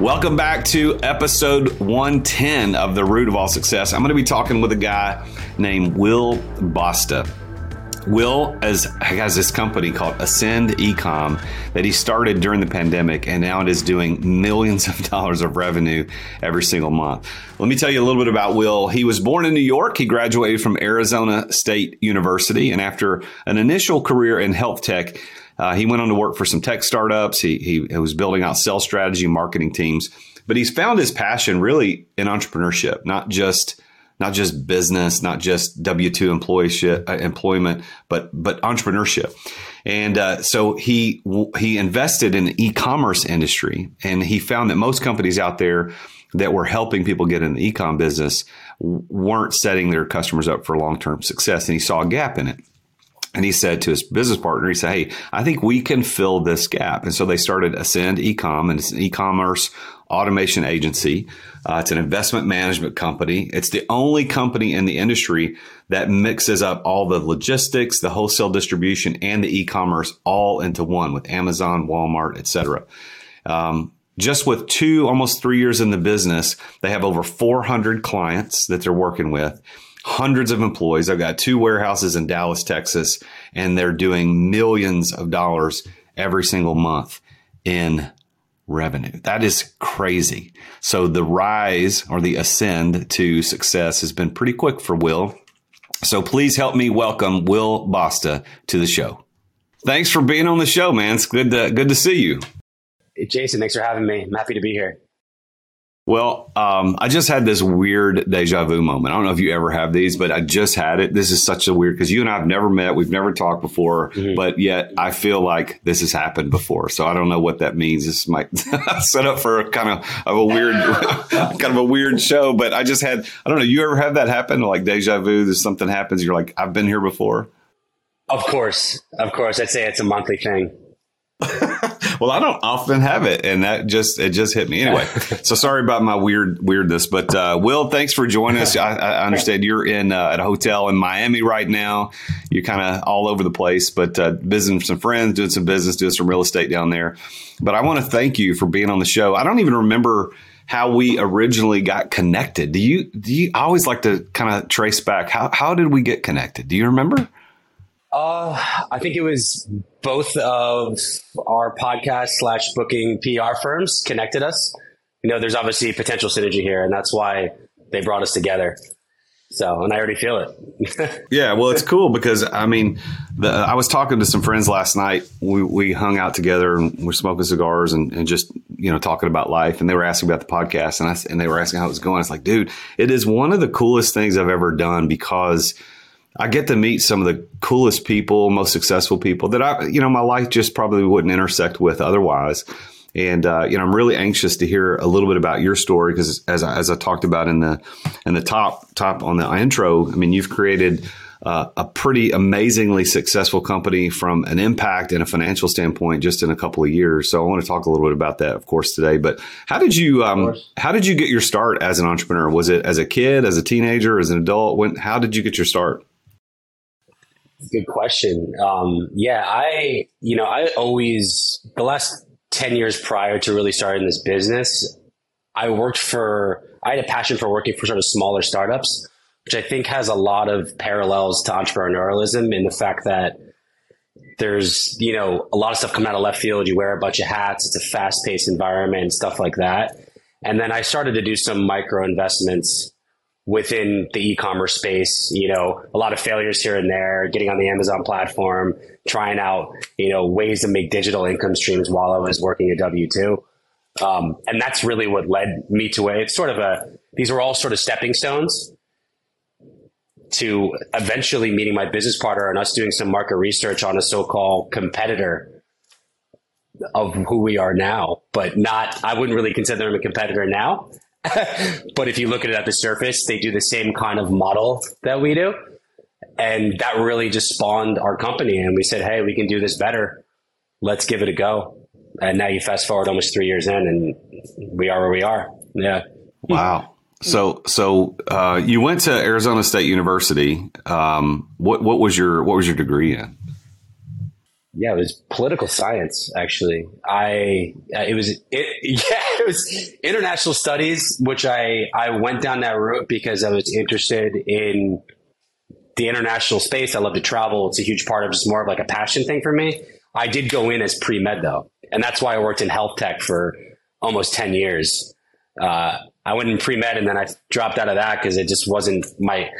Welcome back to episode 110 of The Root of All Success. I'm going to be talking with a guy named Will Basta. Will has, has this company called Ascend Ecom that he started during the pandemic, and now it is doing millions of dollars of revenue every single month. Let me tell you a little bit about Will. He was born in New York. He graduated from Arizona State University, and after an initial career in health tech, uh, he went on to work for some tech startups. He, he, he was building out sales strategy, marketing teams, but he's found his passion really in entrepreneurship, not just not just business, not just W two uh, employment, but but entrepreneurship. And uh, so he he invested in the e-commerce industry, and he found that most companies out there that were helping people get in the e-com business weren't setting their customers up for long term success, and he saw a gap in it. And he said to his business partner, he said, Hey, I think we can fill this gap. And so they started Ascend Ecom, and it's an e commerce automation agency. Uh, it's an investment management company. It's the only company in the industry that mixes up all the logistics, the wholesale distribution, and the e commerce all into one with Amazon, Walmart, etc. Um, just with two, almost three years in the business, they have over 400 clients that they're working with hundreds of employees. I've got two warehouses in Dallas, Texas, and they're doing millions of dollars every single month in revenue. That is crazy. So the rise or the ascend to success has been pretty quick for Will. So please help me welcome Will Basta to the show. Thanks for being on the show, man. It's good to good to see you. Jason, thanks for having me. I'm happy to be here. Well, um, I just had this weird deja vu moment. I don't know if you ever have these, but I just had it. This is such a weird because you and I have never met. We've never talked before, mm-hmm. but yet I feel like this has happened before. So I don't know what that means. This might set up for a kind of, of a weird, kind of a weird show. But I just had, I don't know. You ever have that happen? Like deja vu, there's something happens. You're like, I've been here before. Of course. Of course. I'd say it's a monthly thing. well, I don't often have it, and that just it just hit me anyway. so sorry about my weird weirdness, but uh, Will, thanks for joining us. I, I understand you're in uh, at a hotel in Miami right now. You're kind of all over the place, but uh, visiting some friends, doing some business, doing some real estate down there. But I want to thank you for being on the show. I don't even remember how we originally got connected. Do you? Do you? I always like to kind of trace back. How how did we get connected? Do you remember? Uh, I think it was both of our podcast slash booking PR firms connected us. You know, there's obviously potential synergy here, and that's why they brought us together. So, and I already feel it. yeah, well, it's cool because I mean, the, I was talking to some friends last night. We, we hung out together and we're smoking cigars and, and, just you know talking about life. And they were asking about the podcast, and I and they were asking how it was going. It's like, dude, it is one of the coolest things I've ever done because I get to meet some of the coolest people, most successful people that I, you know, my life just probably wouldn't intersect with otherwise. And uh, you know, I'm really anxious to hear a little bit about your story because, as I, as I talked about in the in the top top on the intro, I mean, you've created uh, a pretty amazingly successful company from an impact and a financial standpoint just in a couple of years. So I want to talk a little bit about that, of course, today. But how did you um, how did you get your start as an entrepreneur? Was it as a kid, as a teenager, as an adult? When how did you get your start? Good question. Um, yeah, I, you know, I always, the last 10 years prior to really starting this business, I worked for, I had a passion for working for sort of smaller startups, which I think has a lot of parallels to entrepreneurialism in the fact that there's, you know, a lot of stuff coming out of left field. You wear a bunch of hats. It's a fast paced environment, stuff like that. And then I started to do some micro investments within the e-commerce space. You know, a lot of failures here and there, getting on the Amazon platform, trying out, you know, ways to make digital income streams while I was working at W two. Um, and that's really what led me to. It's sort of a, these were all sort of stepping stones to eventually meeting my business partner and us doing some market research on a so-called competitor of who we are now, but not, I wouldn't really consider them a competitor now. but if you look at it at the surface, they do the same kind of model that we do. And that really just spawned our company. And we said, hey, we can do this better. Let's give it a go. And now you fast forward almost three years in, and we are where we are. Yeah. Wow. So, so uh, you went to Arizona State University. Um, what what was your what was your degree in? Yeah, it was political science. Actually, I uh, it was it, yeah was international studies, which I I went down that route because I was interested in the international space. I love to travel. It's a huge part of just more of like a passion thing for me. I did go in as pre med though, and that's why I worked in health tech for almost ten years. Uh, I went in pre med and then I dropped out of that because it just wasn't my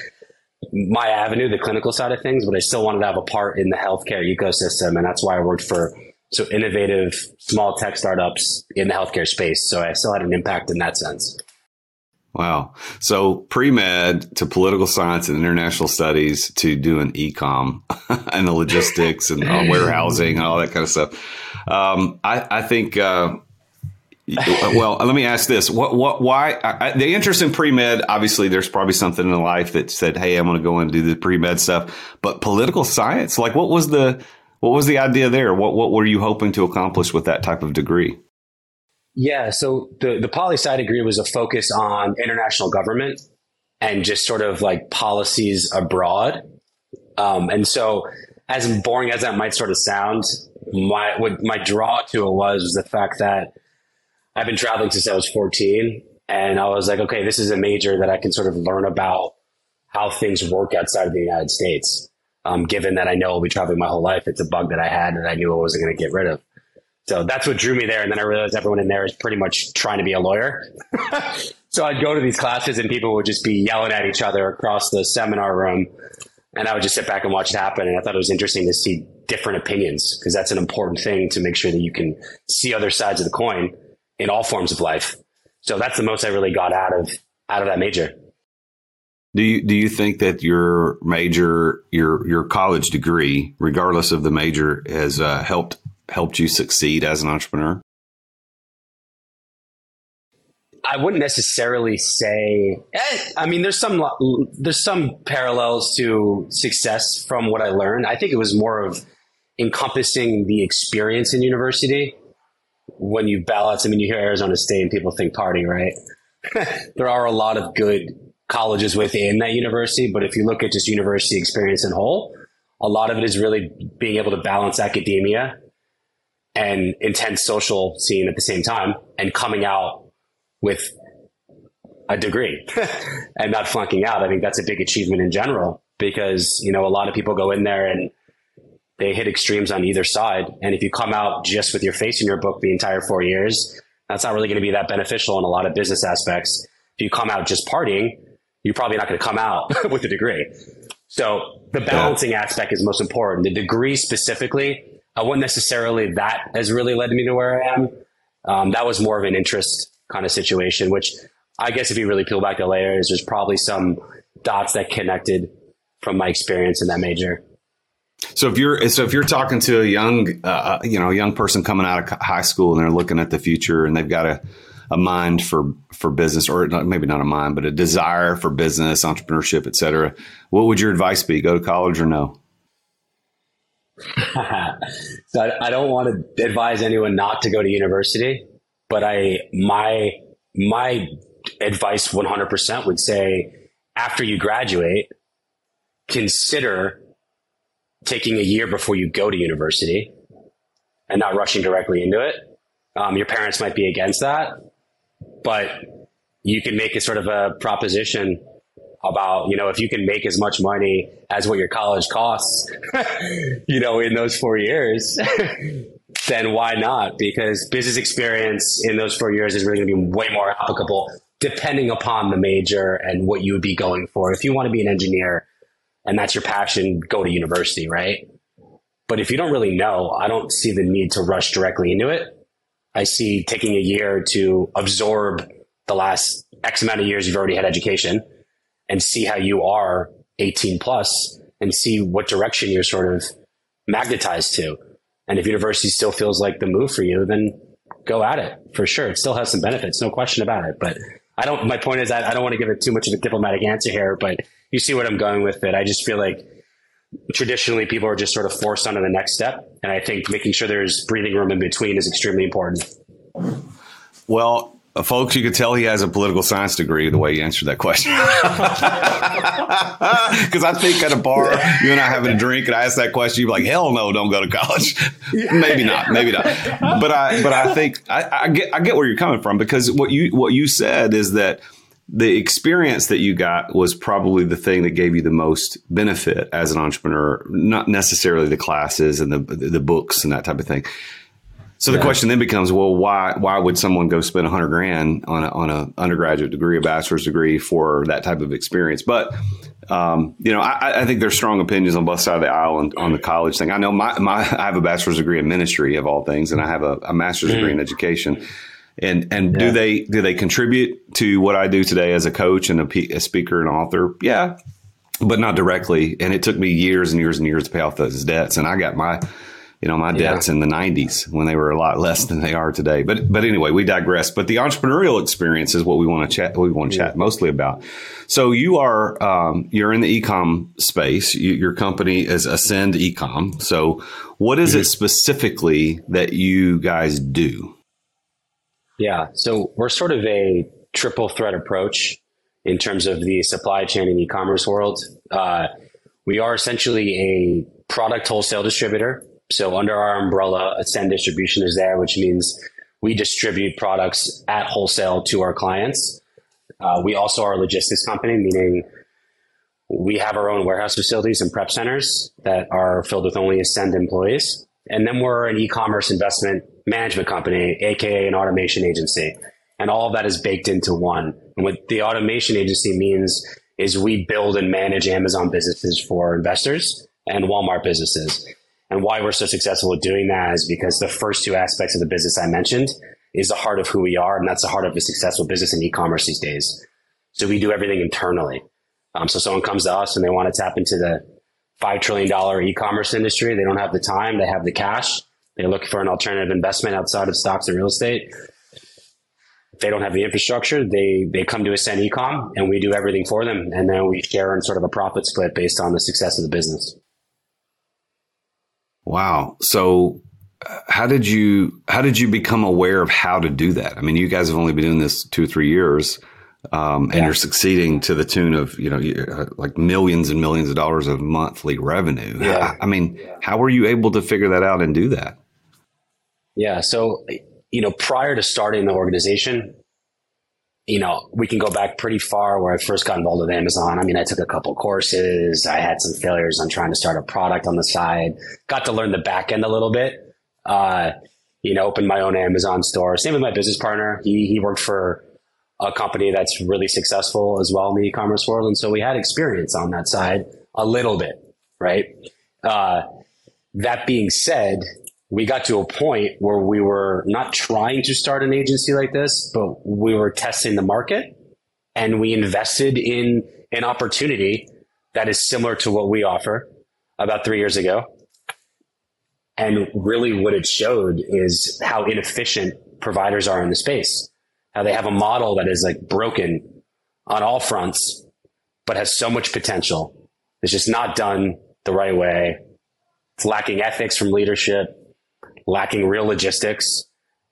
my avenue, the clinical side of things. But I still wanted to have a part in the healthcare ecosystem, and that's why I worked for so innovative small tech startups in the healthcare space. So I still had an impact in that sense. Wow. So pre med to political science and international studies to doing ecom and the logistics and uh, warehousing and all that kind of stuff. Um, I, I, think. Uh, well, let me ask this: What, what, why? I, the interest in pre med? Obviously, there's probably something in life that said, "Hey, I'm going to go and do the pre med stuff." But political science, like, what was the what was the idea there? What what were you hoping to accomplish with that type of degree? Yeah, so the the poli sci degree was a focus on international government and just sort of like policies abroad. Um, and so, as boring as that might sort of sound, my what my draw to it was, was the fact that I've been traveling since I was 14. And I was like, okay, this is a major that I can sort of learn about how things work outside of the United States. Um, given that I know I'll be traveling my whole life, it's a bug that I had and I knew I wasn't going to get rid of. So that's what drew me there. And then I realized everyone in there is pretty much trying to be a lawyer. so I'd go to these classes and people would just be yelling at each other across the seminar room. And I would just sit back and watch it happen. And I thought it was interesting to see different opinions because that's an important thing to make sure that you can see other sides of the coin in all forms of life. So that's the most I really got out of out of that major. Do you do you think that your major your your college degree, regardless of the major, has uh, helped helped you succeed as an entrepreneur? I wouldn't necessarily say. Eh, I mean, there's some there's some parallels to success from what I learned. I think it was more of encompassing the experience in university when you balance, I mean, you hear Arizona State and people think party, right? there are a lot of good colleges within that university, but if you look at just university experience in whole, a lot of it is really being able to balance academia and intense social scene at the same time and coming out with a degree and not flunking out. I think that's a big achievement in general because, you know, a lot of people go in there and they hit extremes on either side. And if you come out just with your face in your book the entire four years, that's not really going to be that beneficial in a lot of business aspects. If you come out just partying, you're probably not going to come out with a degree. So the balancing yeah. aspect is most important. The degree specifically, I wouldn't necessarily that has really led me to where I am. Um, that was more of an interest kind of situation, which I guess if you really peel back the layers, there's probably some dots that connected from my experience in that major. So if you're so if you're talking to a young uh, uh, you know young person coming out of high school and they're looking at the future and they've got a a mind for for business or not, maybe not a mind but a desire for business entrepreneurship etc what would your advice be? Go to college or no? So I, I don't want to advise anyone not to go to university but i my my advice 100% would say after you graduate consider taking a year before you go to university and not rushing directly into it. Um, your parents might be against that, but you can make a sort of a proposition about, you know, if you can make as much money as what your college costs, you know, in those four years, then why not? Because business experience in those four years is really going to be way more applicable depending upon the major and what you would be going for. If you want to be an engineer and that's your passion, go to university, right? But if you don't really know, I don't see the need to rush directly into it. I see taking a year to absorb the last X amount of years you've already had education and see how you are 18 plus and see what direction you're sort of magnetized to. And if university still feels like the move for you, then go at it for sure. It still has some benefits, no question about it. But I don't, my point is, I, I don't want to give it too much of a diplomatic answer here, but you see what I'm going with it. I just feel like traditionally people are just sort of forced onto the next step. And I think making sure there's breathing room in between is extremely important. Well, uh, folks, you could tell he has a political science degree the way he answered that question. Because I think at a bar, you and I having a drink, and I ask that question, you'd be like, "Hell no, don't go to college." maybe not, maybe not. But I, but I think I, I get, I get where you're coming from because what you, what you said is that the experience that you got was probably the thing that gave you the most benefit as an entrepreneur, not necessarily the classes and the the books and that type of thing. So the question then becomes, well, why why would someone go spend a hundred grand on a on a undergraduate degree, a bachelor's degree for that type of experience? But um, you know, I, I, think there's strong opinions on both sides of the aisle on, on, the college thing. I know my, my I have a bachelor's degree in ministry of all things, and I have a, a master's mm-hmm. degree in education. And and yeah. do they do they contribute to what I do today as a coach and a, a speaker and author? Yeah, but not directly. And it took me years and years and years to pay off those debts. And I got my you know, my debts yeah. in the 90s when they were a lot less than they are today. But but anyway, we digress. But the entrepreneurial experience is what we want to chat. We want to yeah. chat mostly about. So you are um, you're in the ecom space. You, your company is Ascend Ecom. So what is mm-hmm. it specifically that you guys do? Yeah, so we're sort of a triple threat approach in terms of the supply chain and e-commerce world. Uh, we are essentially a product wholesale distributor so under our umbrella, Ascend Distribution is there, which means we distribute products at wholesale to our clients. Uh, we also are a logistics company, meaning we have our own warehouse facilities and prep centers that are filled with only Ascend employees. And then we're an e-commerce investment management company, aka an automation agency. And all of that is baked into one. And what the automation agency means is we build and manage Amazon businesses for investors and Walmart businesses. And why we're so successful at doing that is because the first two aspects of the business I mentioned is the heart of who we are. And that's the heart of a successful business in e-commerce these days. So we do everything internally. Um, so someone comes to us and they want to tap into the $5 trillion e-commerce industry. They don't have the time. They have the cash. They're looking for an alternative investment outside of stocks and real estate. If they don't have the infrastructure, they, they come to Ascend Ecom and we do everything for them. And then we share in sort of a profit split based on the success of the business. Wow. So uh, how did you how did you become aware of how to do that? I mean, you guys have only been doing this two or three years, um, and yeah. you're succeeding to the tune of you know uh, like millions and millions of dollars of monthly revenue. Yeah. I, I mean, yeah. how were you able to figure that out and do that? Yeah. So you know, prior to starting the organization, you know, we can go back pretty far where I first got involved with Amazon. I mean, I took a couple courses. I had some failures on trying to start a product on the side. Got to learn the back end a little bit. Uh, you know, opened my own Amazon store. Same with my business partner. He he worked for a company that's really successful as well in the e-commerce world, and so we had experience on that side a little bit, right? Uh, that being said, we got to a point where we were not trying to start an agency like this, but we were testing the market and we invested in an opportunity that is similar to what we offer about three years ago. And really what it showed is how inefficient providers are in the space, how they have a model that is like broken on all fronts, but has so much potential. It's just not done the right way. It's lacking ethics from leadership lacking real logistics,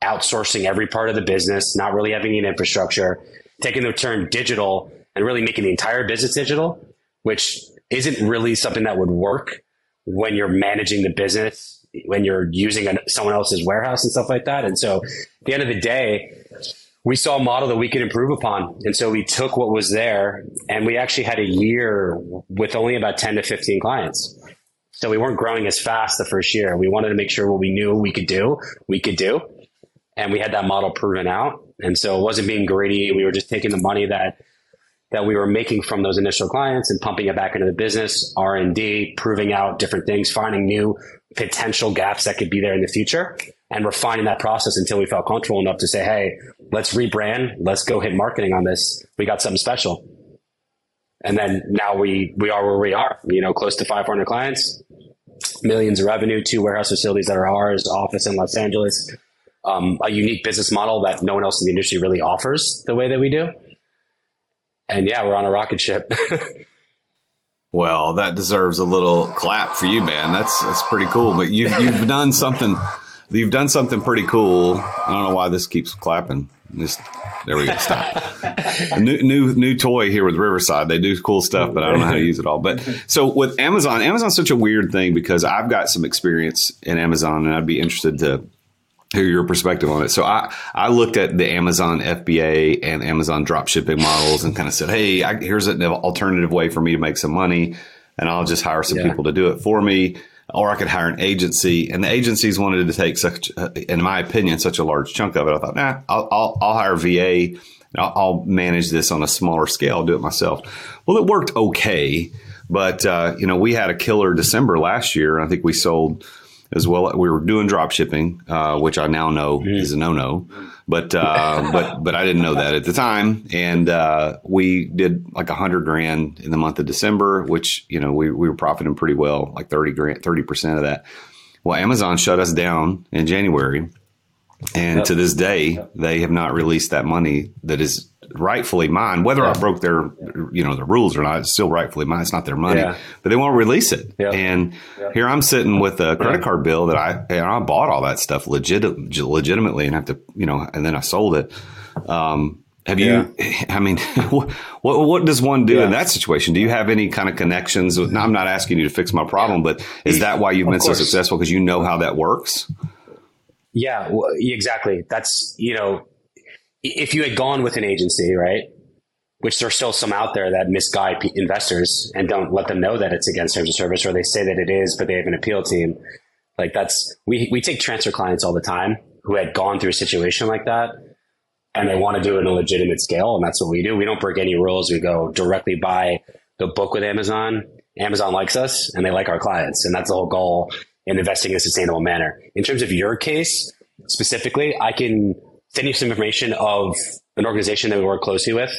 outsourcing every part of the business, not really having an infrastructure, taking the term digital and really making the entire business digital, which isn't really something that would work when you're managing the business, when you're using someone else's warehouse and stuff like that. And so at the end of the day, we saw a model that we could improve upon. And so we took what was there and we actually had a year with only about 10 to 15 clients. So we weren't growing as fast the first year. We wanted to make sure what we knew we could do, we could do. and we had that model proven out. And so it wasn't being greedy. We were just taking the money that that we were making from those initial clients and pumping it back into the business, R and D, proving out different things, finding new potential gaps that could be there in the future, and refining that process until we felt comfortable enough to say, "Hey, let's rebrand, let's go hit marketing on this. We got something special." And then now we we are where we are. You know, close to 500 clients, millions of revenue, two warehouse facilities that are ours, office in Los Angeles, um, a unique business model that no one else in the industry really offers the way that we do. And yeah, we're on a rocket ship. well, that deserves a little clap for you, man. That's that's pretty cool. But you've you've done something. You've done something pretty cool. I don't know why this keeps clapping. Just there we go. Stop. a new new new toy here with Riverside. They do cool stuff, but I don't know how to use it all. But so with Amazon, Amazon's such a weird thing because I've got some experience in Amazon, and I'd be interested to hear your perspective on it. So I, I looked at the Amazon FBA and Amazon drop shipping models and kind of said, Hey, I, here's an alternative way for me to make some money and I'll just hire some yeah. people to do it for me. Or I could hire an agency and the agencies wanted to take such, in my opinion, such a large chunk of it. I thought, nah, I'll, I'll, I'll hire VA. I'll, I'll manage this on a smaller scale. I'll do it myself. Well, it worked okay. But, uh, you know, we had a killer December last year. I think we sold as well. We were doing drop shipping, uh, which I now know mm. is a no no, but uh, but but I didn't know that at the time. And uh, we did like a hundred grand in the month of December, which you know we we were profiting pretty well, like thirty grand, thirty percent of that. Well, Amazon shut us down in January, and to this day, they have not released that money that is rightfully mine. Whether yeah. I broke their, you know, the rules or not, it's still rightfully mine. It's not their money, yeah. but they won't release it. Yeah. And here I'm sitting with a credit card bill that I, and I bought all that stuff legit, legitimately and have to, you know, and then I sold it. Um, have you? I mean, what, what does one do in that situation? Do you have any kind of connections? With, now, I'm not asking you to fix my problem, but is that why you've been so successful? Because you know how that works. Yeah, well, exactly. That's you know if you had gone with an agency, right, which there's still some out there that misguide investors and don't let them know that it's against terms of service, or they say that it is, but they have an appeal team. Like that's we we take transfer clients all the time who had gone through a situation like that, and they want to do it in a legitimate scale, and that's what we do. We don't break any rules. We go directly buy the book with Amazon. Amazon likes us, and they like our clients, and that's the whole goal in investing in a sustainable manner. In terms of your case specifically, I can send you some information of an organization that we work closely with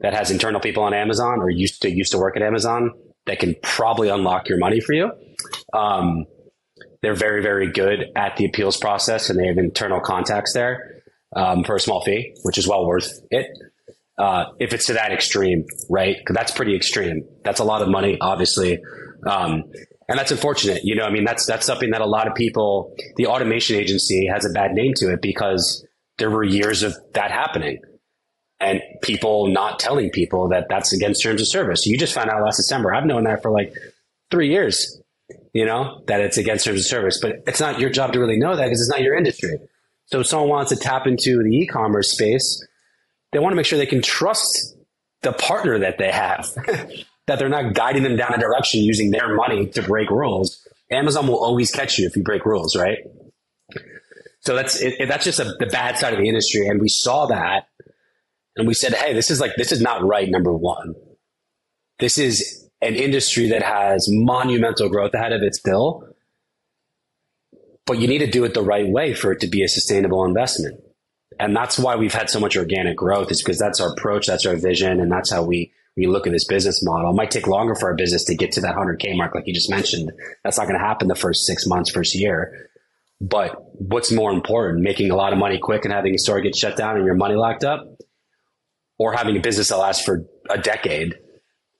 that has internal people on Amazon or used to used to work at Amazon that can probably unlock your money for you. Um, they're very very good at the appeals process and they have internal contacts there um, for a small fee, which is well worth it. Uh, if it's to that extreme, right? Because that's pretty extreme. That's a lot of money, obviously. Um, and that's unfortunate. You know, I mean, that's that's something that a lot of people. The automation agency has a bad name to it because there were years of that happening and people not telling people that that's against terms of service. You just found out last December. I've known that for like three years, you know, that it's against terms of service, but it's not your job to really know that because it's not your industry. So if someone wants to tap into the e-commerce space, they want to make sure they can trust the partner that they have, that they're not guiding them down a direction using their money to break rules. Amazon will always catch you if you break rules, right? So that's it, that's just a, the bad side of the industry, and we saw that, and we said, "Hey, this is like this is not right." Number one, this is an industry that has monumental growth ahead of it still, but you need to do it the right way for it to be a sustainable investment, and that's why we've had so much organic growth. Is because that's our approach, that's our vision, and that's how we we look at this business model. It might take longer for our business to get to that 100K mark, like you just mentioned. That's not going to happen the first six months, first year. But what's more important, making a lot of money quick and having a store get shut down and your money locked up, or having a business that lasts for a decade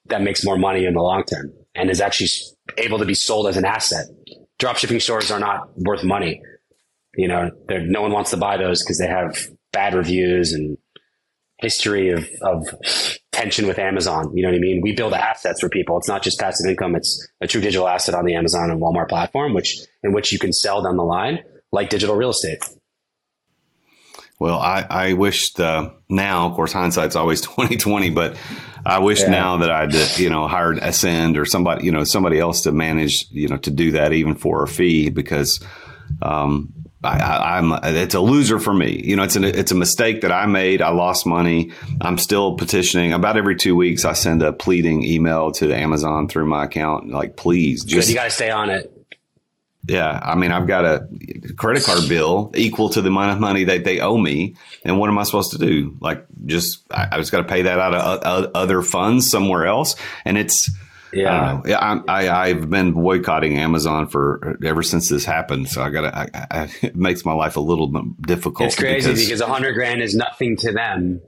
that makes more money in the long term and is actually able to be sold as an asset? Dropshipping stores are not worth money. You know, no one wants to buy those because they have bad reviews and history of, of tension with Amazon. You know what I mean? We build assets for people. It's not just passive income. It's a true digital asset on the Amazon and Walmart platform, which in which you can sell down the line like digital real estate. Well, I, I wish the, now, of course, hindsight's always twenty twenty, but I wish yeah. now that I'd you know hired Ascend or somebody you know somebody else to manage you know to do that even for a fee because um, I, am it's a loser for me. You know, it's an it's a mistake that I made. I lost money. I'm still petitioning. About every two weeks, I send a pleading email to Amazon through my account. Like, please, just Good, you got to stay on it. Yeah, I mean, I've got a credit card bill equal to the amount of money that they owe me, and what am I supposed to do? Like, just I, I just got to pay that out of other funds somewhere else, and it's Um, yeah, I, I, I've been boycotting Amazon for ever since this happened. So I got to. It makes my life a little bit difficult. It's crazy because a hundred grand is nothing to them,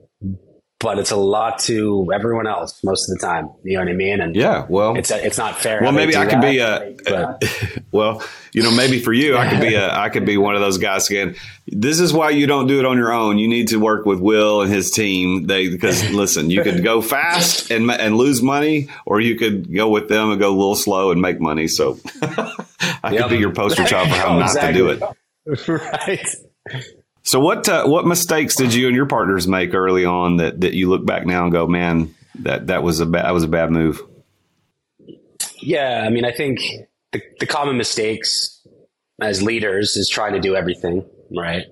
but it's a lot to everyone else most of the time. You know what I mean? And yeah, well, it's it's not fair. Well, maybe I could be a, well, you know, maybe for you, I could be a, I could be one of those guys again. This is why you don't do it on your own. You need to work with Will and his team. They because listen, you could go fast and and lose money, or you could go with them and go a little slow and make money. So I yep. could be your poster child for how not to do it. Right. So what uh, what mistakes did you and your partners make early on that, that you look back now and go, man, that that was a bad, that was a bad move. Yeah, I mean, I think the, the common mistakes as leaders is trying to do everything right.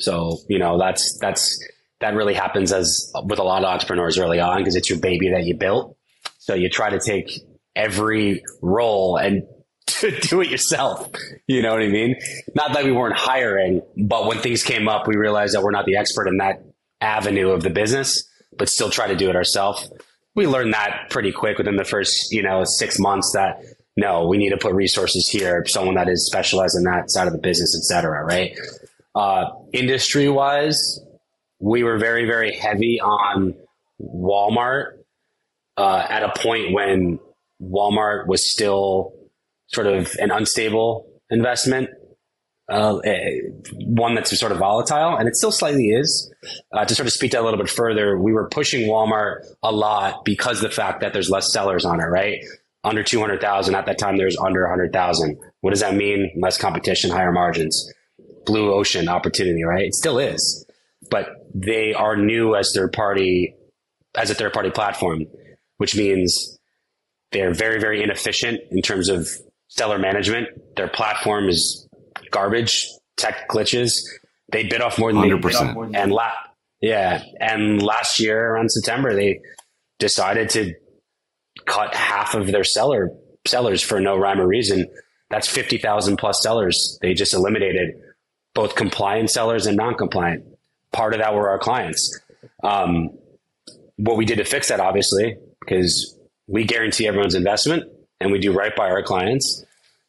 So you know that's that's that really happens as with a lot of entrepreneurs early on because it's your baby that you built. So you try to take every role and to do it yourself. You know what I mean? Not that we weren't hiring, but when things came up, we realized that we're not the expert in that avenue of the business, but still try to do it ourselves. We learned that pretty quick within the first, you know, six months that no, we need to put resources here, someone that is specialized in that side of the business, et cetera, right? Uh, industry wise, we were very, very heavy on Walmart uh, at a point when Walmart was still sort of an unstable investment, uh, eh, one that's sort of volatile, and it still slightly is. Uh, to sort of speak that a little bit further, we were pushing Walmart a lot because the fact that there's less sellers on it, right? Under 200,000. At that time, there's under 100,000. What does that mean? Less competition, higher margins. Blue ocean opportunity, right? It still is. But they are new as third party, as a third party platform, which means they're very, very inefficient in terms of seller management. Their platform is garbage, tech glitches. They bit off more than 100%. they bit off and la- yeah, and last year around September they decided to cut half of their seller sellers for no rhyme or reason. That's 50,000 plus sellers. They just eliminated both compliant sellers and non-compliant. Part of that were our clients. Um, what we did to fix that, obviously, because we guarantee everyone's investment and we do right by our clients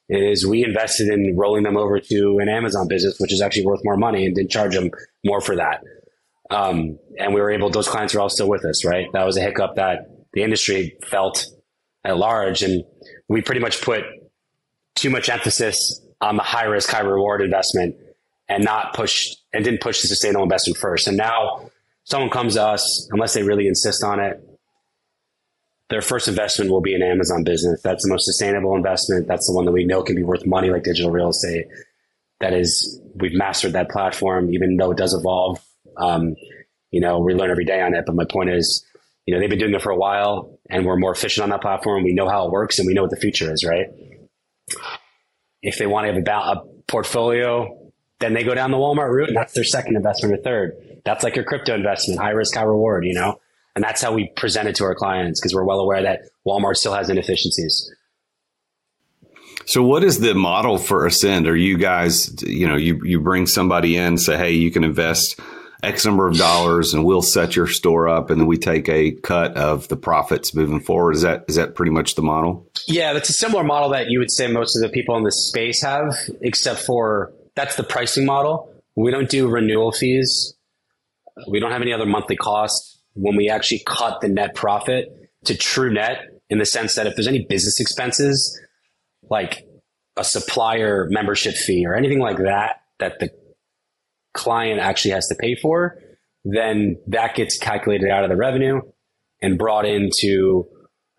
is we invested in rolling them over to an Amazon business, which is actually worth more money and didn't charge them more for that. Um, and we were able, those clients are all still with us, right? That was a hiccup that the industry felt at large. And we pretty much put too much emphasis on the high risk, high reward investment and not push and didn't push the sustainable investment first. And now someone comes to us, unless they really insist on it, their first investment will be an Amazon business. That's the most sustainable investment. That's the one that we know can be worth money, like digital real estate. That is, we've mastered that platform, even though it does evolve. Um, you know, we learn every day on it. But my point is, you know, they've been doing it for a while, and we're more efficient on that platform. We know how it works, and we know what the future is. Right? If they want to have a, a portfolio, then they go down the Walmart route, and that's their second investment or third. That's like your crypto investment, high risk, high reward. You know and that's how we present it to our clients because we're well aware that Walmart still has inefficiencies. So what is the model for Ascend? Are you guys, you know, you, you bring somebody in, say, hey, you can invest X number of dollars and we'll set your store up and then we take a cut of the profits moving forward. Is that is that pretty much the model? Yeah, that's a similar model that you would say most of the people in this space have, except for that's the pricing model. We don't do renewal fees. We don't have any other monthly costs when we actually cut the net profit to true net in the sense that if there's any business expenses, like a supplier membership fee or anything like that, that the client actually has to pay for, then that gets calculated out of the revenue and brought into,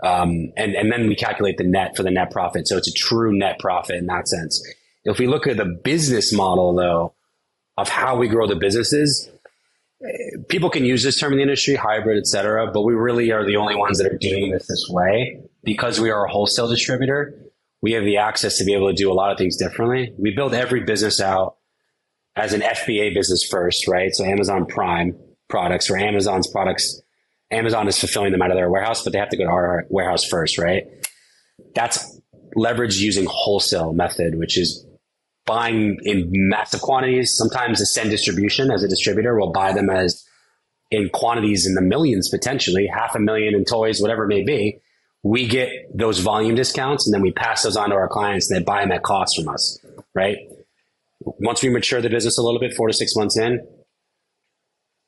um, and, and then we calculate the net for the net profit. So it's a true net profit in that sense. If we look at the business model though, of how we grow the businesses, people can use this term in the industry, hybrid, et cetera, but we really are the only ones that are doing this this way because we are a wholesale distributor. We have the access to be able to do a lot of things differently. We build every business out as an FBA business first, right? So Amazon Prime products or Amazon's products, Amazon is fulfilling them out of their warehouse, but they have to go to our warehouse first, right? That's leveraged using wholesale method, which is buying in massive quantities. Sometimes Ascend distribution as a distributor will buy them as in quantities in the millions potentially, half a million in toys, whatever it may be. We get those volume discounts and then we pass those on to our clients and they buy them at cost from us, right? Once we mature the business a little bit, four to six months in,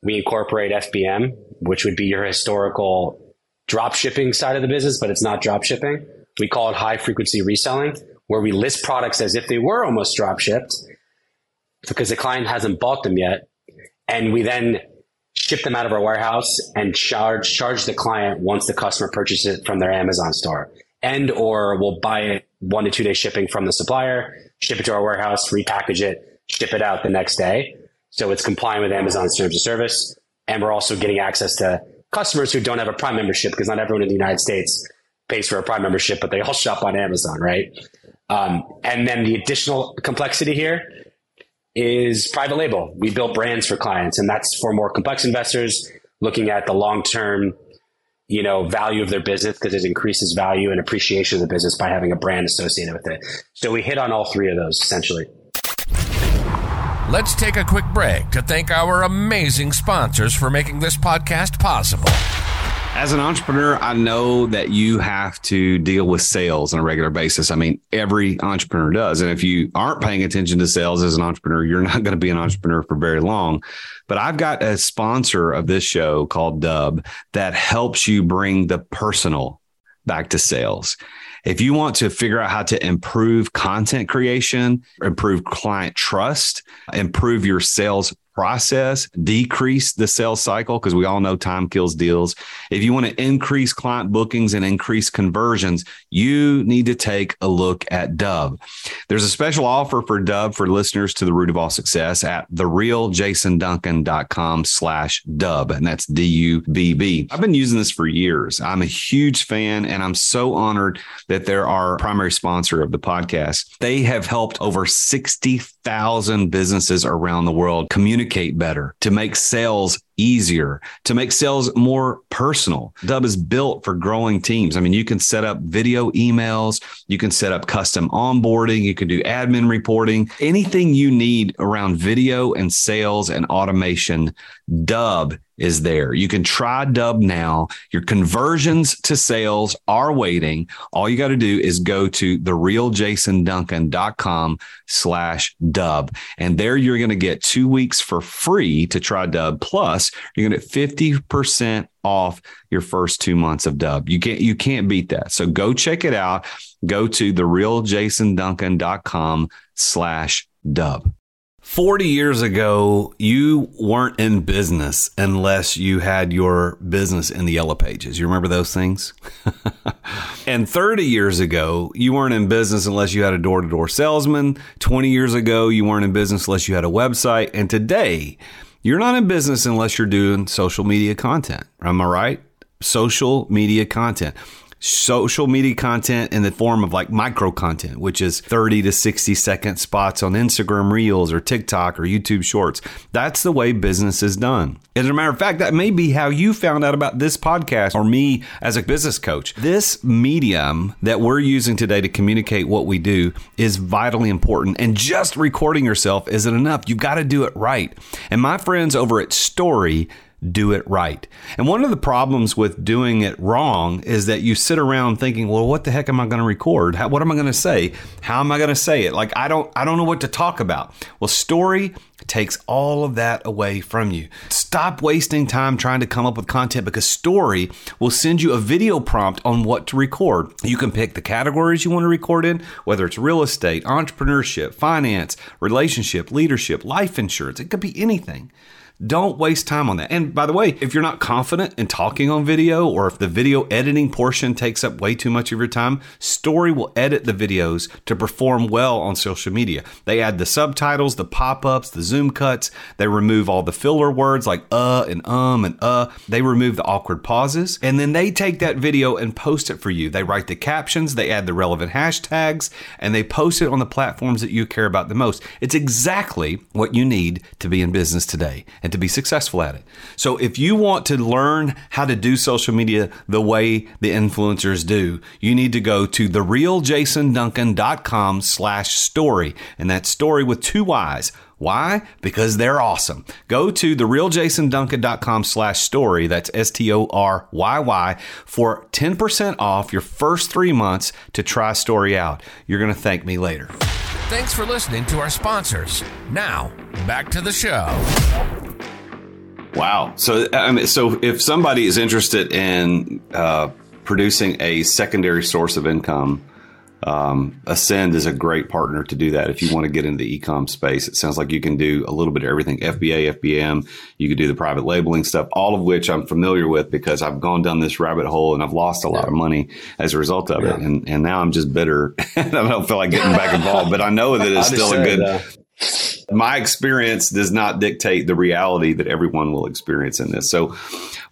we incorporate FBM, which would be your historical drop shipping side of the business, but it's not drop shipping. We call it high frequency reselling, where we list products as if they were almost drop shipped because the client hasn't bought them yet. And we then ship them out of our warehouse and charge charge the client once the customer purchases it from their Amazon store. And or we'll buy it one to two day shipping from the supplier, ship it to our warehouse, repackage it, ship it out the next day. So it's complying with Amazon's terms of service. And we're also getting access to customers who don't have a Prime membership because not everyone in the United States pays for a Prime membership, but they all shop on Amazon, right? Um, and then the additional complexity here is private label. We build brands for clients, and that's for more complex investors looking at the long term, you know, value of their business because it increases value and appreciation of the business by having a brand associated with it. So we hit on all three of those essentially. Let's take a quick break to thank our amazing sponsors for making this podcast possible. As an entrepreneur, I know that you have to deal with sales on a regular basis. I mean, every entrepreneur does. And if you aren't paying attention to sales as an entrepreneur, you're not going to be an entrepreneur for very long. But I've got a sponsor of this show called Dubb that helps you bring the personal back to sales. If you want to figure out how to improve content creation, improve client trust, improve your sales process, decrease the sales cycle, because we all know time kills deals. If you want to increase client bookings and increase conversions, you need to take a look at Dubb. There's a special offer for Dubb for listeners to the root of all success at therealjasonduncan.com slash Dubb. And that's D-U-B-B. I've been using this for years. I'm a huge fan and I'm so honored that they're our primary sponsor of the podcast. They have helped over 60,000 businesses around the world communicate better, to make sales easier, to make sales more personal. Dubb is built for growing teams. I mean, you can set up video emails, you can set up custom onboarding, you can do admin reporting, anything you need around video and sales and automation. Dubb is there. You can try Dubb now. Your conversions to sales are waiting. All you got to do is go to therealjasonduncan.com slash Dubb. And there you're going to get two weeks for free to try Dubb. Plus you're going to get 50% off your first two months of Dubb. You can't, you can't beat that. So go check it out. Go to therealjasonduncan.com slash Dubb. 40 years ago, you weren't in business unless you had your business in the yellow pages. You remember those things? and 30 years ago, you weren't in business unless you had a door to door salesman. 20 years ago, you weren't in business unless you had a website. And today, you're not in business unless you're doing social media content. Am I right? Social media content social media content in the form of like micro content, which is 30 to 60 second spots on Instagram Reels or TikTok or YouTube Shorts. That's the way business is done. As a matter of fact, that may be how you found out about this podcast or me as a business coach. This medium that we're using today to communicate what we do is vitally important. And just recording yourself isn't enough. You've got to do it right. And my friends over at Story, do it right. And one of the problems with doing it wrong is that you sit around thinking, well, what the heck am I going to record? How, what am I going to say? How am I going to say it? Like I don't I don't know what to talk about. Well, story takes all of that away from you. Stop wasting time trying to come up with content because story will send you a video prompt on what to record. You can pick the categories you want to record in, whether it's real estate, entrepreneurship, finance, relationship, leadership, life insurance. It could be anything. Don't waste time on that. And by the way, if you're not confident in talking on video or if the video editing portion takes up way too much of your time, Story will edit the videos to perform well on social media. They add the subtitles, the pop ups, the zoom cuts. They remove all the filler words like uh and um and uh. They remove the awkward pauses. And then they take that video and post it for you. They write the captions, they add the relevant hashtags, and they post it on the platforms that you care about the most. It's exactly what you need to be in business today and to be successful at it. So if you want to learn how to do social media the way the influencers do, you need to go to therealjasonduncan.com slash story. And that story with two Y's. Why? Because they're awesome. Go to therealjasonduncan.com slash story. That's S-T-O-R-Y-Y for 10% off your first three months to try story out. You're going to thank me later. Thanks for listening to our sponsors. Now, back to the show. Wow. So, I mean, so if somebody is interested in uh, producing a secondary source of income, um, Ascend is a great partner to do that. If you want to get into the ecom space, it sounds like you can do a little bit of everything FBA, FBM. You could do the private labeling stuff, all of which I'm familiar with because I've gone down this rabbit hole and I've lost a lot of money as a result of yeah. it. And, and now I'm just bitter I don't feel like getting back involved, but I know that it's still a good. Uh, my experience does not dictate the reality that everyone will experience in this. So,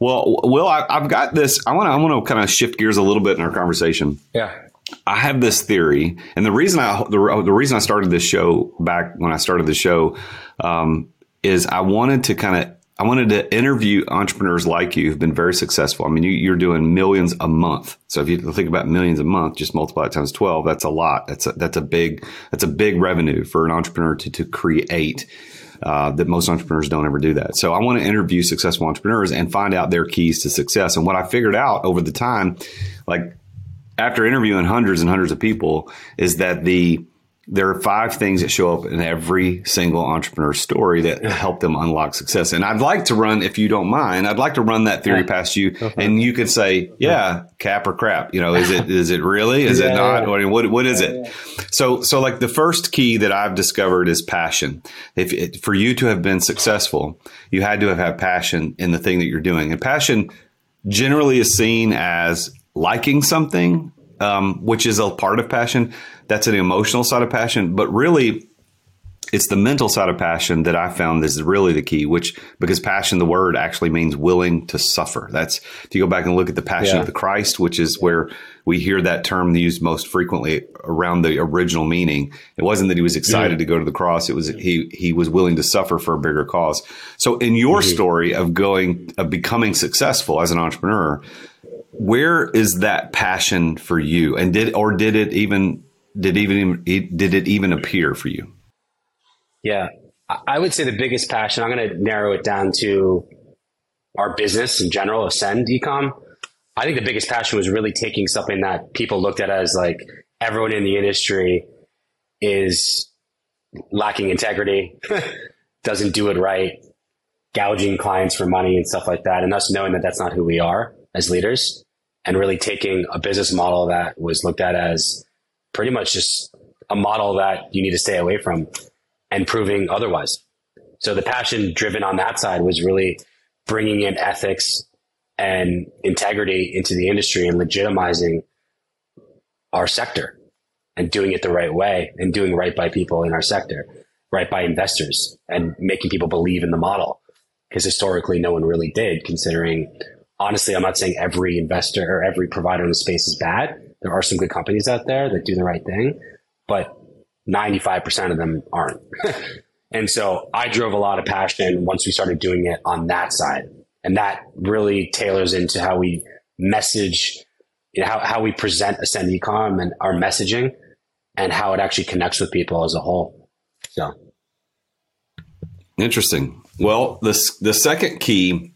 well, Will, I, have got this. I want to I want to kind of shift gears a little bit in our conversation. Yeah. I have this theory, and the reason I the, the reason I started this show back when I started the show um, is I wanted to kind of I wanted to interview entrepreneurs like you who've been very successful. I mean, you, are doing millions a month. So if you think about millions a month, just multiply it times twelve. That's a lot. That's a, that's a big that's a big revenue for an entrepreneur to to create. Uh, that most entrepreneurs don't ever do that. So I want to interview successful entrepreneurs and find out their keys to success. And what I figured out over the time, like after interviewing hundreds and hundreds of people is that the there are five things that show up in every single entrepreneur story that help them unlock success. And I'd like to run, if you don't mind, I'd like to run that theory yeah. past you, okay. and you could say, yeah, cap or crap. You know, is it is it really? Is yeah, it not? Yeah. what what is it? So so like the first key that I've discovered is passion. If it, for you to have been successful, you had to have had passion in the thing that you're doing, and passion generally is seen as liking something, um, which is a part of passion. That's an emotional side of passion, but really, it's the mental side of passion that I found is really the key. Which because passion, the word actually means willing to suffer. That's if you go back and look at the passion yeah. of the Christ, which is where we hear that term used most frequently around the original meaning. It wasn't that he was excited to go to the cross; it was he he was willing to suffer for a bigger cause. So, in your mm-hmm. story of going of becoming successful as an entrepreneur, where is that passion for you? And did or did it even did even did it even appear for you? Yeah. I would say the biggest passion i'm going to narrow it down to our business in general ascend ecom. I think the biggest passion was really taking something that people looked at as like everyone in the industry is lacking integrity doesn't do it right gouging clients for money and stuff like that and us knowing that that's not who we are as leaders and really taking a business model that was looked at as pretty much just a model that you need to stay away from and proving otherwise. So the passion driven on that side was really bringing in ethics and integrity into the industry and legitimizing our sector and doing it the right way and doing right by people in our sector, right by investors and making people believe in the model. Because historically, no one really did, considering honestly, I'm not saying every investor or every provider in the space is bad. There are some good companies out there that do the right thing, but 95% of them aren't. and so I drove a lot of passion once we started doing it on that side. And that really tailors into how we message, you know, how, how we present Ascend Ecom and our messaging and how it actually connects with people as a whole. So interesting. Well, the, the second key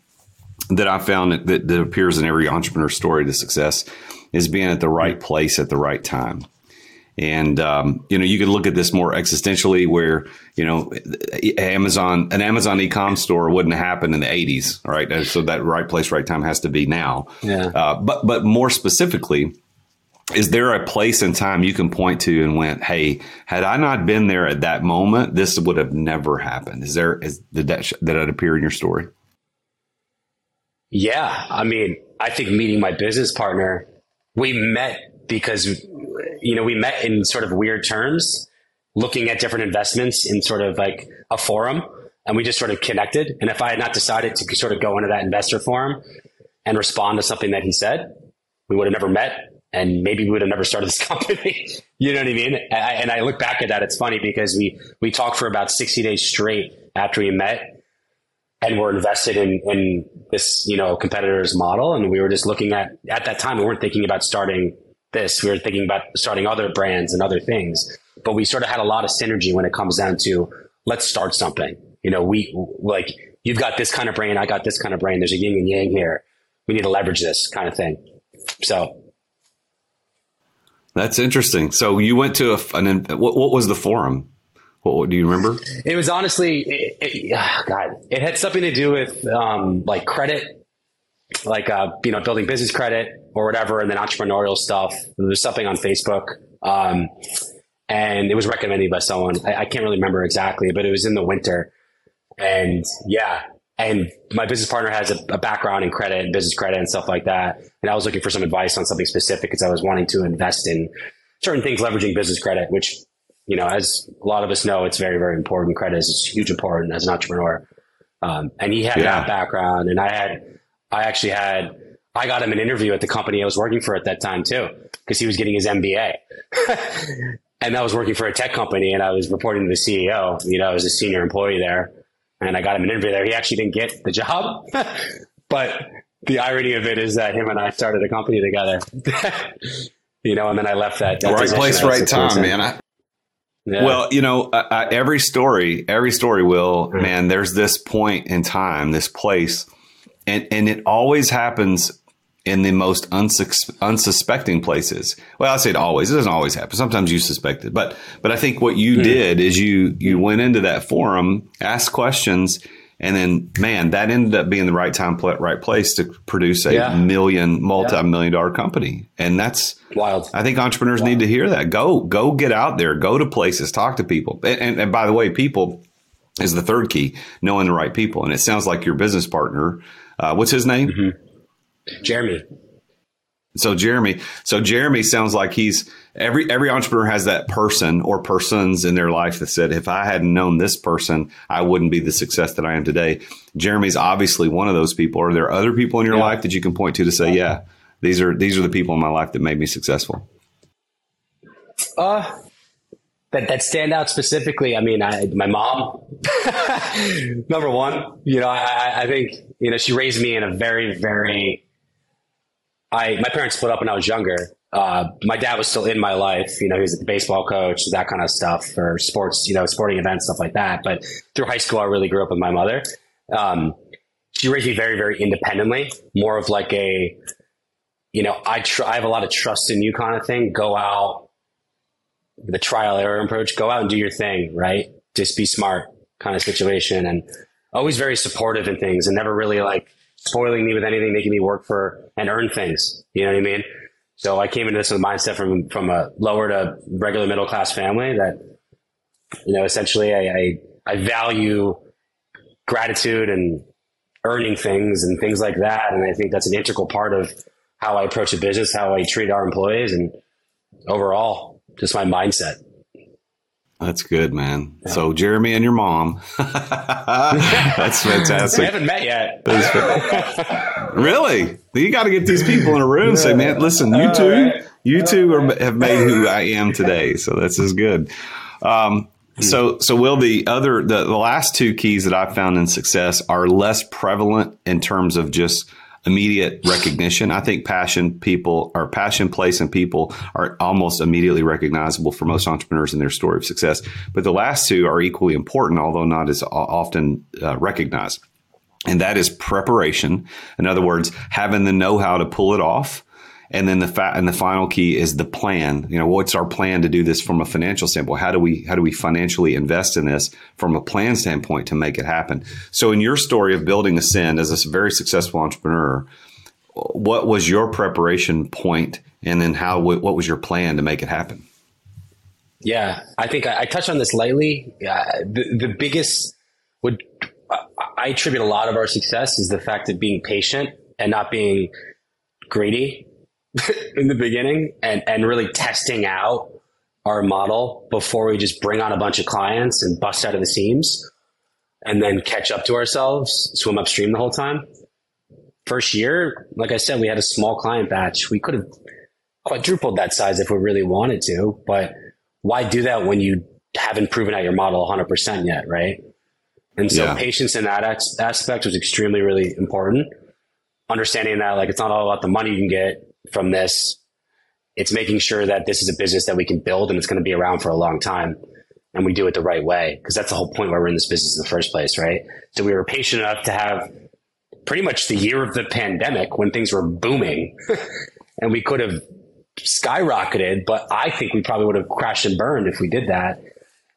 that I found that, that appears in every entrepreneur story to success is being at the right place at the right time. And um, you know, you could look at this more existentially, where you know, Amazon, an Amazon e-com store wouldn't happen in the '80s, right? So that right place, right time has to be now. Yeah. Uh, but but more specifically, is there a place and time you can point to and went, hey, had I not been there at that moment, this would have never happened? Is there, is, did that, did that appear in your story? Yeah. I mean, I think meeting my business partner, we met because, you know, we met in sort of weird terms, looking at different investments in sort of like a forum. And we just sort of connected. And if I had not decided to sort of go into that investor forum and respond to something that he said, we would have never met and maybe we would have never started this company. you know what I mean? And I, and I, look back at that. It's funny because we, we talked for about 60 days straight after we met and we're invested in, in this, you know, competitor's model. And we were just looking at, at that time, we weren't thinking about starting this. We were thinking about starting other brands and other things, but we sort of had a lot of synergy when it comes down to let's start something. You know, we like, you've got this kind of brain. I got this kind of brain. There's a yin and yang here. We need to leverage this kind of thing. So that's interesting. So you went to a, an, what, what was the forum? What, do you remember? It was honestly, it, it, God, it had something to do with um, like credit, like uh, you know, building business credit or whatever, and then entrepreneurial stuff. There was something on Facebook, um, and it was recommended by someone. I, I can't really remember exactly, but it was in the winter, and yeah, and my business partner has a, a, background in credit and business credit and stuff like that. And I was looking for some advice on something specific because I was wanting to invest in certain things leveraging business credit, which, you know, as a lot of us know, it's very, very important. Credit is huge important as an entrepreneur. Um, and he had yeah. that background and I had, I actually had, I got him an interview at the company I was working for at that time too, because he was getting his MBA. and I was working for a tech company and I was reporting to the CEO, you know, I was a senior employee there and I got him an interview there. He actually didn't get the job, but the irony of it is that him and I started a company together. you know, and then I left that. that right place, right time, man. I, yeah. Well, you know, uh, every story, every story will, mm-hmm. man, there's this point in time, this place, and, and it always happens in the most unsus- unsuspecting places. Well, I say it always. It doesn't always happen. Sometimes you suspect it, but but I think what you mm. did is you you went into that forum, asked questions, and then man, that ended up being the right time, right place to produce a yeah. million, multi-million dollar company, and that's wild. I think entrepreneurs wild. need to hear that. Go go get out there, go to places, talk to people, and, and, and by the way, people is the third key, knowing the right people, and it sounds like your business partner. Uh, what's his name? Mm-hmm. Jeremy. So Jeremy, so Jeremy sounds like he's every every entrepreneur has that person or persons in their life that said, if I hadn't known this person, I wouldn't be the success that I am today. Jeremy's obviously one of those people. Are there other people in your yeah. life that you can point to to say, yeah, these are these are the people in my life that made me successful? Uh that that stand out specifically. I mean, I, my mom, number one. You know, I, I think you know she raised me in a very very I my parents split up when I was younger. Uh, my dad was still in my life. You know, he was a baseball coach, that kind of stuff for sports, you know, sporting events, stuff like that. But through high school, I really grew up with my mother. Um, she raised me very, very independently, more of like a, you know, I tr- I have a lot of trust in you kind of thing. Go out, the trial error approach. Go out and do your thing, right? Just be smart kind of situation, and always very supportive in things, and never really like spoiling me with anything, making me work for and earn things. You know what I mean? So I came into this with a mindset from from a lower to regular middle class family that you know essentially I, I, I value gratitude and earning things and things like that, and I think that's an integral part of how I approach a business, how I treat our employees, and overall, just my mindset. That's good, man. Yeah. So Jeremy and your mom. That's fantastic. we haven't met yet. really? You got to get these people in a room and say, man, listen, you two, you two are, have made who I am today. So that's as good. Um, so, so will the other, the, the last two keys that I found in success are less prevalent in terms of just immediate recognition. I think passion people or passion, place, and people are almost immediately recognizable for most entrepreneurs in their story of success. But the last two are equally important, although not as often uh, recognized. And that is preparation. In other words, having the know how to pull it off and then the and the final key is the plan. You know, what's our plan to do this from a financial standpoint? How do we how do we financially invest in this from a plan standpoint to make it happen? So, in your story of building Ascend as a very successful entrepreneur, what was your preparation point and then how what was your plan to make it happen? Yeah, I think I, I touched on this lightly. Uh, the, the biggest would I attribute a lot of our success is the fact of being patient and not being greedy in the beginning and, and really testing out our model before we just bring on a bunch of clients and bust out of the seams and then catch up to ourselves, swim upstream the whole time. First year, like I said, we had a small client batch. We could have quadrupled that size if we really wanted to, but why do that when you haven't proven out your model 100% yet, right? And so yeah. patience in that aspect was extremely, really important. Understanding that like it's not all about the money you can get from this. It's making sure that this is a business that we can build and it's going to be around for a long time and we do it the right way. Cause that's the whole point why we're in this business in the first place, right? So we were patient enough to have pretty much the year of the pandemic when things were booming and we could have skyrocketed, but I think we probably would have crashed and burned if we did that.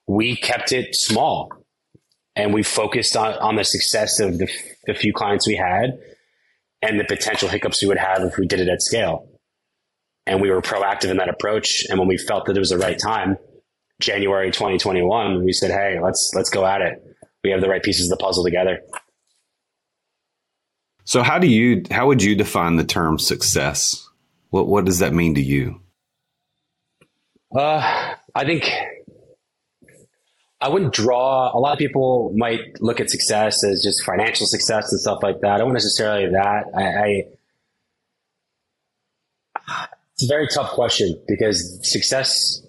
We kept it small and we focused on, on the success of the, the few clients we had and the potential hiccups we would have if we did it at scale. And we were proactive in that approach. And when we felt that it was the right time, January 2021, we said, Hey, let's, let's go at it. We have the right pieces of the puzzle together. So how do you, how would you define the term success? What, what does that mean to you? Uh, I think I wouldn't draw. A lot of people might look at success as just financial success and stuff like that. I don't necessarily that. I, I it's a very tough question because success.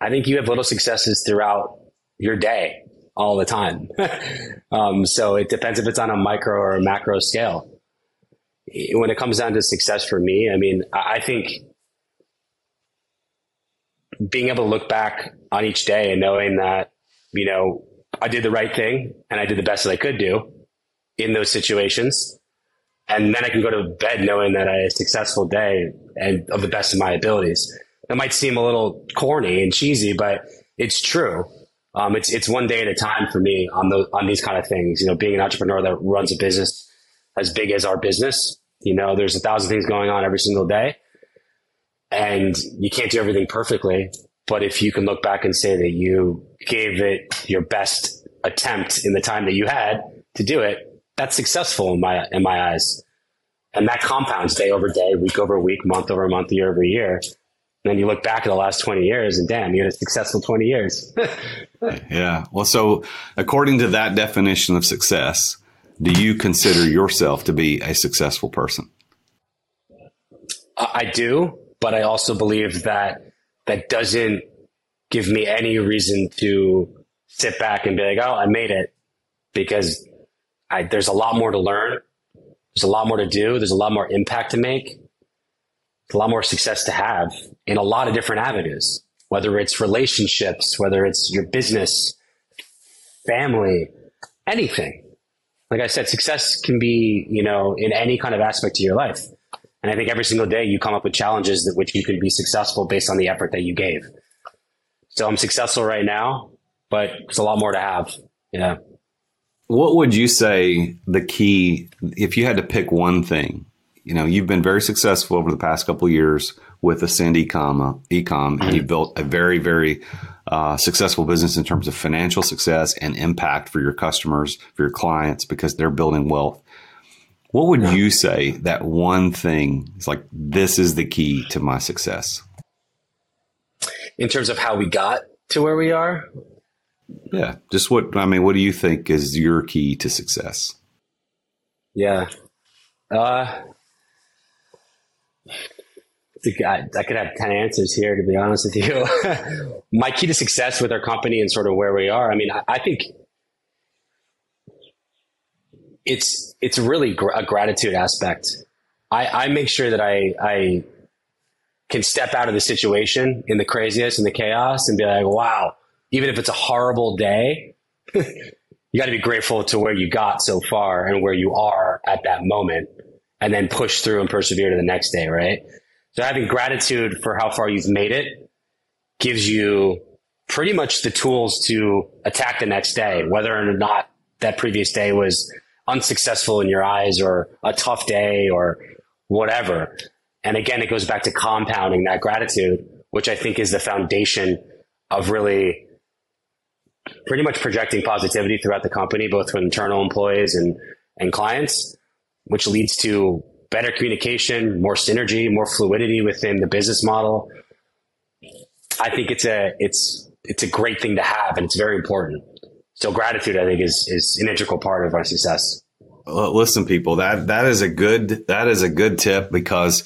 I think you have little successes throughout your day all the time. um, so it depends if it's on a micro or a macro scale. When it comes down to success for me, I mean, I think being able to look back on each day and knowing that you know, I did the right thing and I did the best that I could do in those situations. And then I can go to bed knowing that I had a successful day and of the best of my abilities. That might seem a little corny and cheesy, but it's true. Um, it's it's one day at a time for me on the on these kind of things. You know, being an entrepreneur that runs a business as big as our business. You know, there's a thousand things going on every single day, and you can't do everything perfectly. But if you can look back and say that you gave it your best attempt in the time that you had to do it, that's successful in my in my eyes. And that compounds day over day, week over week, month over month, year over year. And then you look back at the last 20 years and damn, you had a successful 20 years. yeah. Well, so according to that definition of success, do you consider yourself to be a successful person? I do, but I also believe that that doesn't give me any reason to sit back and be like, oh, I made it because I, there's a lot more to learn. There's a lot more to do. There's a lot more impact to make. a lot more success to have in a lot of different avenues, whether it's relationships, whether it's your business, family, anything. Like I said, success can be, you know, in any kind of aspect of your life. And I think every single day you come up with challenges that which you can be successful based on the effort that you gave. So I'm successful right now, but it's a lot more to have. Yeah. What would you say the key, if you had to pick one thing, you know, you've been very successful over the past couple years with Ascend Ecom, Ecom, and you've built a very, very uh, successful business in terms of financial success and impact for your customers, for your clients, because they're building wealth. What would you say that one thing is like, this is the key to my success? In terms of how we got to where we are? Yeah. Just what, I mean, what do you think is your key to success? Yeah. Uh, I, I could have 10 answers here, to be honest with you. My key to success with our company and sort of where we are, I mean, I, I think it's it's really gr- a gratitude aspect. I, I make sure that I I can step out of the situation in the craziness and the chaos and be like, wow, even if it's a horrible day, you got to be grateful to where you got so far and where you are at that moment, and then push through and persevere to the next day, right? So having gratitude for how far you've made it gives you pretty much the tools to attack the next day, whether or not that previous day was unsuccessful in your eyes or a tough day or whatever. And again, it goes back to compounding that gratitude, which I think is the foundation of really pretty much projecting positivity throughout the company, both with internal employees and, and clients, which leads to better communication, more synergy, more fluidity within the business model. I think it's a it's it's a great thing to have and it's very important. So gratitude, I think, is is an integral part of our success. Listen, people, that that is a good that is a good tip because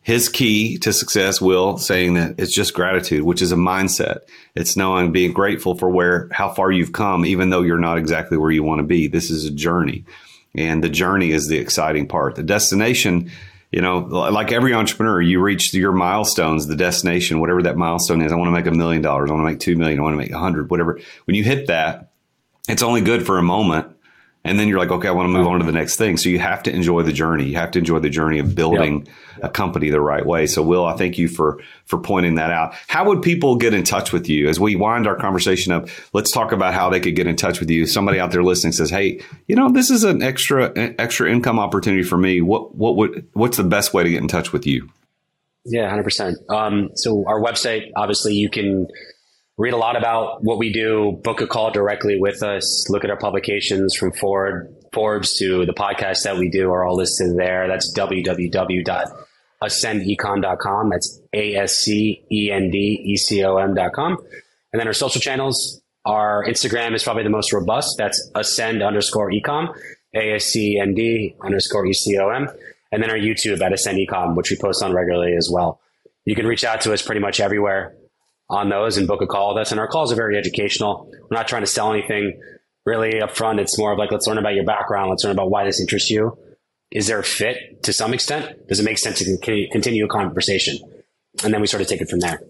his key to success will saying that it's just gratitude which is a mindset. It's knowing being grateful for where how far you've come even though you're not exactly where you want to be. This is a journey. And the journey is the exciting part. The destination you know like every entrepreneur you reach your milestones the destination whatever that milestone is i want to make a million dollars i want to make two million i want to make a hundred whatever. When you hit that it's only good for a moment and then you're like, okay, I want to move on to the next thing. So you have to enjoy the journey. You have to enjoy the journey of building yep. a company the right way. So Will, I thank you for for pointing that out. How would people get in touch with you as we wind our conversation up? Let's talk about how they could get in touch with you. Somebody out there listening says, "Hey, you know, this is an extra extra income opportunity for me. What what would what's the best way to get in touch with you?" Yeah, hundred um, percent. So our website, obviously, you can read a lot about what we do, book a call directly with us, look at our publications from Ford, Forbes to the podcast that we do are all listed there. That's www.ascendecom.com. That's A-S-C-E-N-D-E-C-O-M.com. And then our social channels, our Instagram is probably the most robust. That's ascend underscore ecom, A-S-C-E-N-D underscore E-C-O-M. And then our YouTube at ascend ecom, which we post on regularly as well. You can reach out to us pretty much everywhere on those and book a call with us. And our calls are very educational. We're not trying to sell anything really up front. It's more of like, let's learn about your background. Let's learn about why this interests you. Is there a fit to some extent? Does it make sense to continue a conversation? And then we sort of take it from there.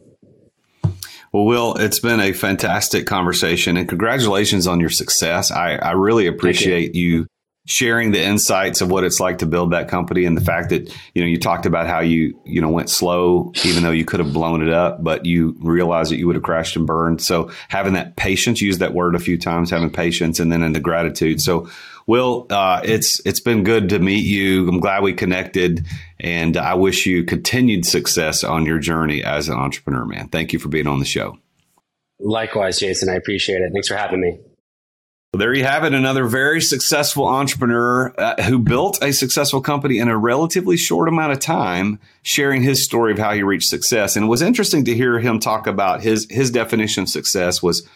Well, Will, it's been a fantastic conversation and congratulations on your success. I, I really appreciate you. you sharing the insights of what it's like to build that company and the fact that you know you talked about how you you know went slow even though you could have blown it up but you realized that you would have crashed and burned. So having that patience use that word a few times having patience and then in the gratitude. So will uh, it's it's been good to meet you. I'm glad we connected and i wish you continued success on your journey as an entrepreneur man. Thank you for being on the show. Likewise jason. I appreciate it. Thanks for having me well, there you have it. Another very successful entrepreneur uh, who built a successful company in a relatively short amount of time, sharing his story of how he reached success. And it was interesting to hear him talk about his his definition of success was,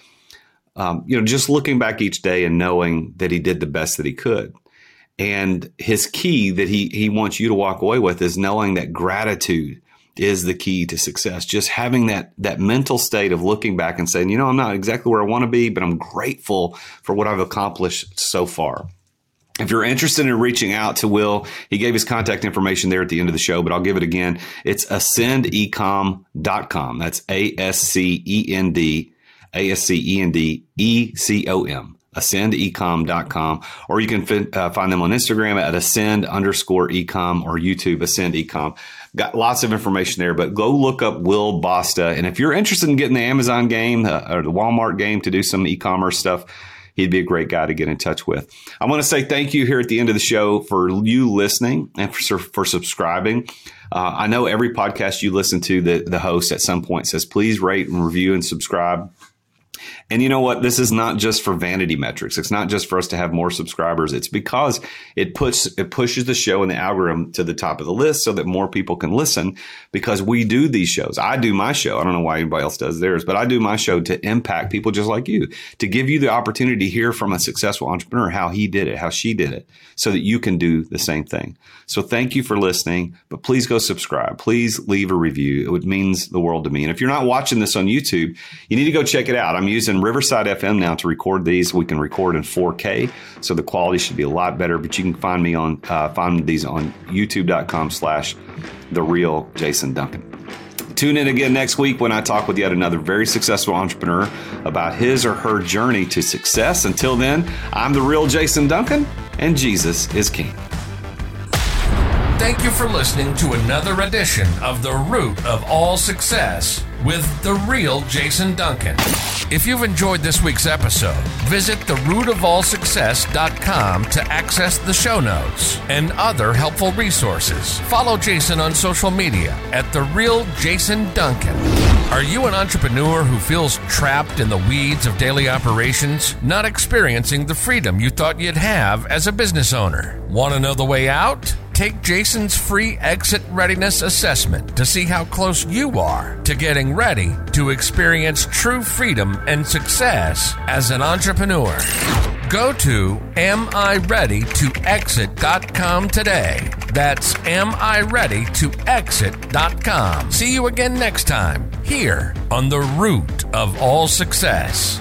um, you know, just looking back each day and knowing that he did the best that he could. And his key that he he wants you to walk away with is knowing that gratitude is the key to success. Just having that that mental state of looking back and saying, you know, I'm not exactly where I want to be, but I'm grateful for what I've accomplished so far. If you're interested in reaching out to Will, he gave his contact information there at the end of the show, but I'll give it again. It's ascendecom.com. That's A S C E N D A S C E N D E C O M ascendecom.com, or you can uh, find them on Instagram at ascend underscore ecom or YouTube ascend ecom. Got lots of information there, but go look up Will Basta. And if you're interested in getting the Amazon game uh, or the Walmart game to do some e-commerce stuff, he'd be a great guy to get in touch with. I want to say thank you here at the end of the show for you listening and for, for subscribing. Uh, I know every podcast you listen to, the, the host at some point says, please rate and review and subscribe. And you know what? This is not just for vanity metrics. It's not just for us to have more subscribers. It's because it puts it pushes the show in the algorithm to the top of the list so that more people can listen because we do these shows. I do my show. I don't know why anybody else does theirs, but I do my show to impact people just like you, to give you the opportunity to hear from a successful entrepreneur how he did it, how she did it, so that you can do the same thing. So thank you for listening, but please go subscribe. Please leave a review. It means the world to me. And if you're not watching this on YouTube, you need to go check it out. I'm using Riverside FM now to record these. We can record in 4K, so the quality should be a lot better. But you can find me on uh, find these on YouTube.com/slash The Real Jason Duncan. Tune in again next week when I talk with yet another very successful entrepreneur about his or her journey to success. Until then, I'm the real Jason Duncan, and Jesus is King. Thank you for listening to another edition of The Root of All Success with the real Jason Duncan. If you've enjoyed this week's episode, visit therootofallsuccess.com to access the show notes and other helpful resources. Follow Jason on social media at The Real Jason Duncan. Are you an entrepreneur who feels trapped in the weeds of daily operations, not experiencing the freedom you thought you'd have as a business owner? Want to know the way out? Take Jason's free exit readiness assessment to see how close you are to getting ready to experience true freedom and success as an entrepreneur. Go to amireadytoexit.com today. That's amireadytoexit.com. See you again next time here on the root of all success.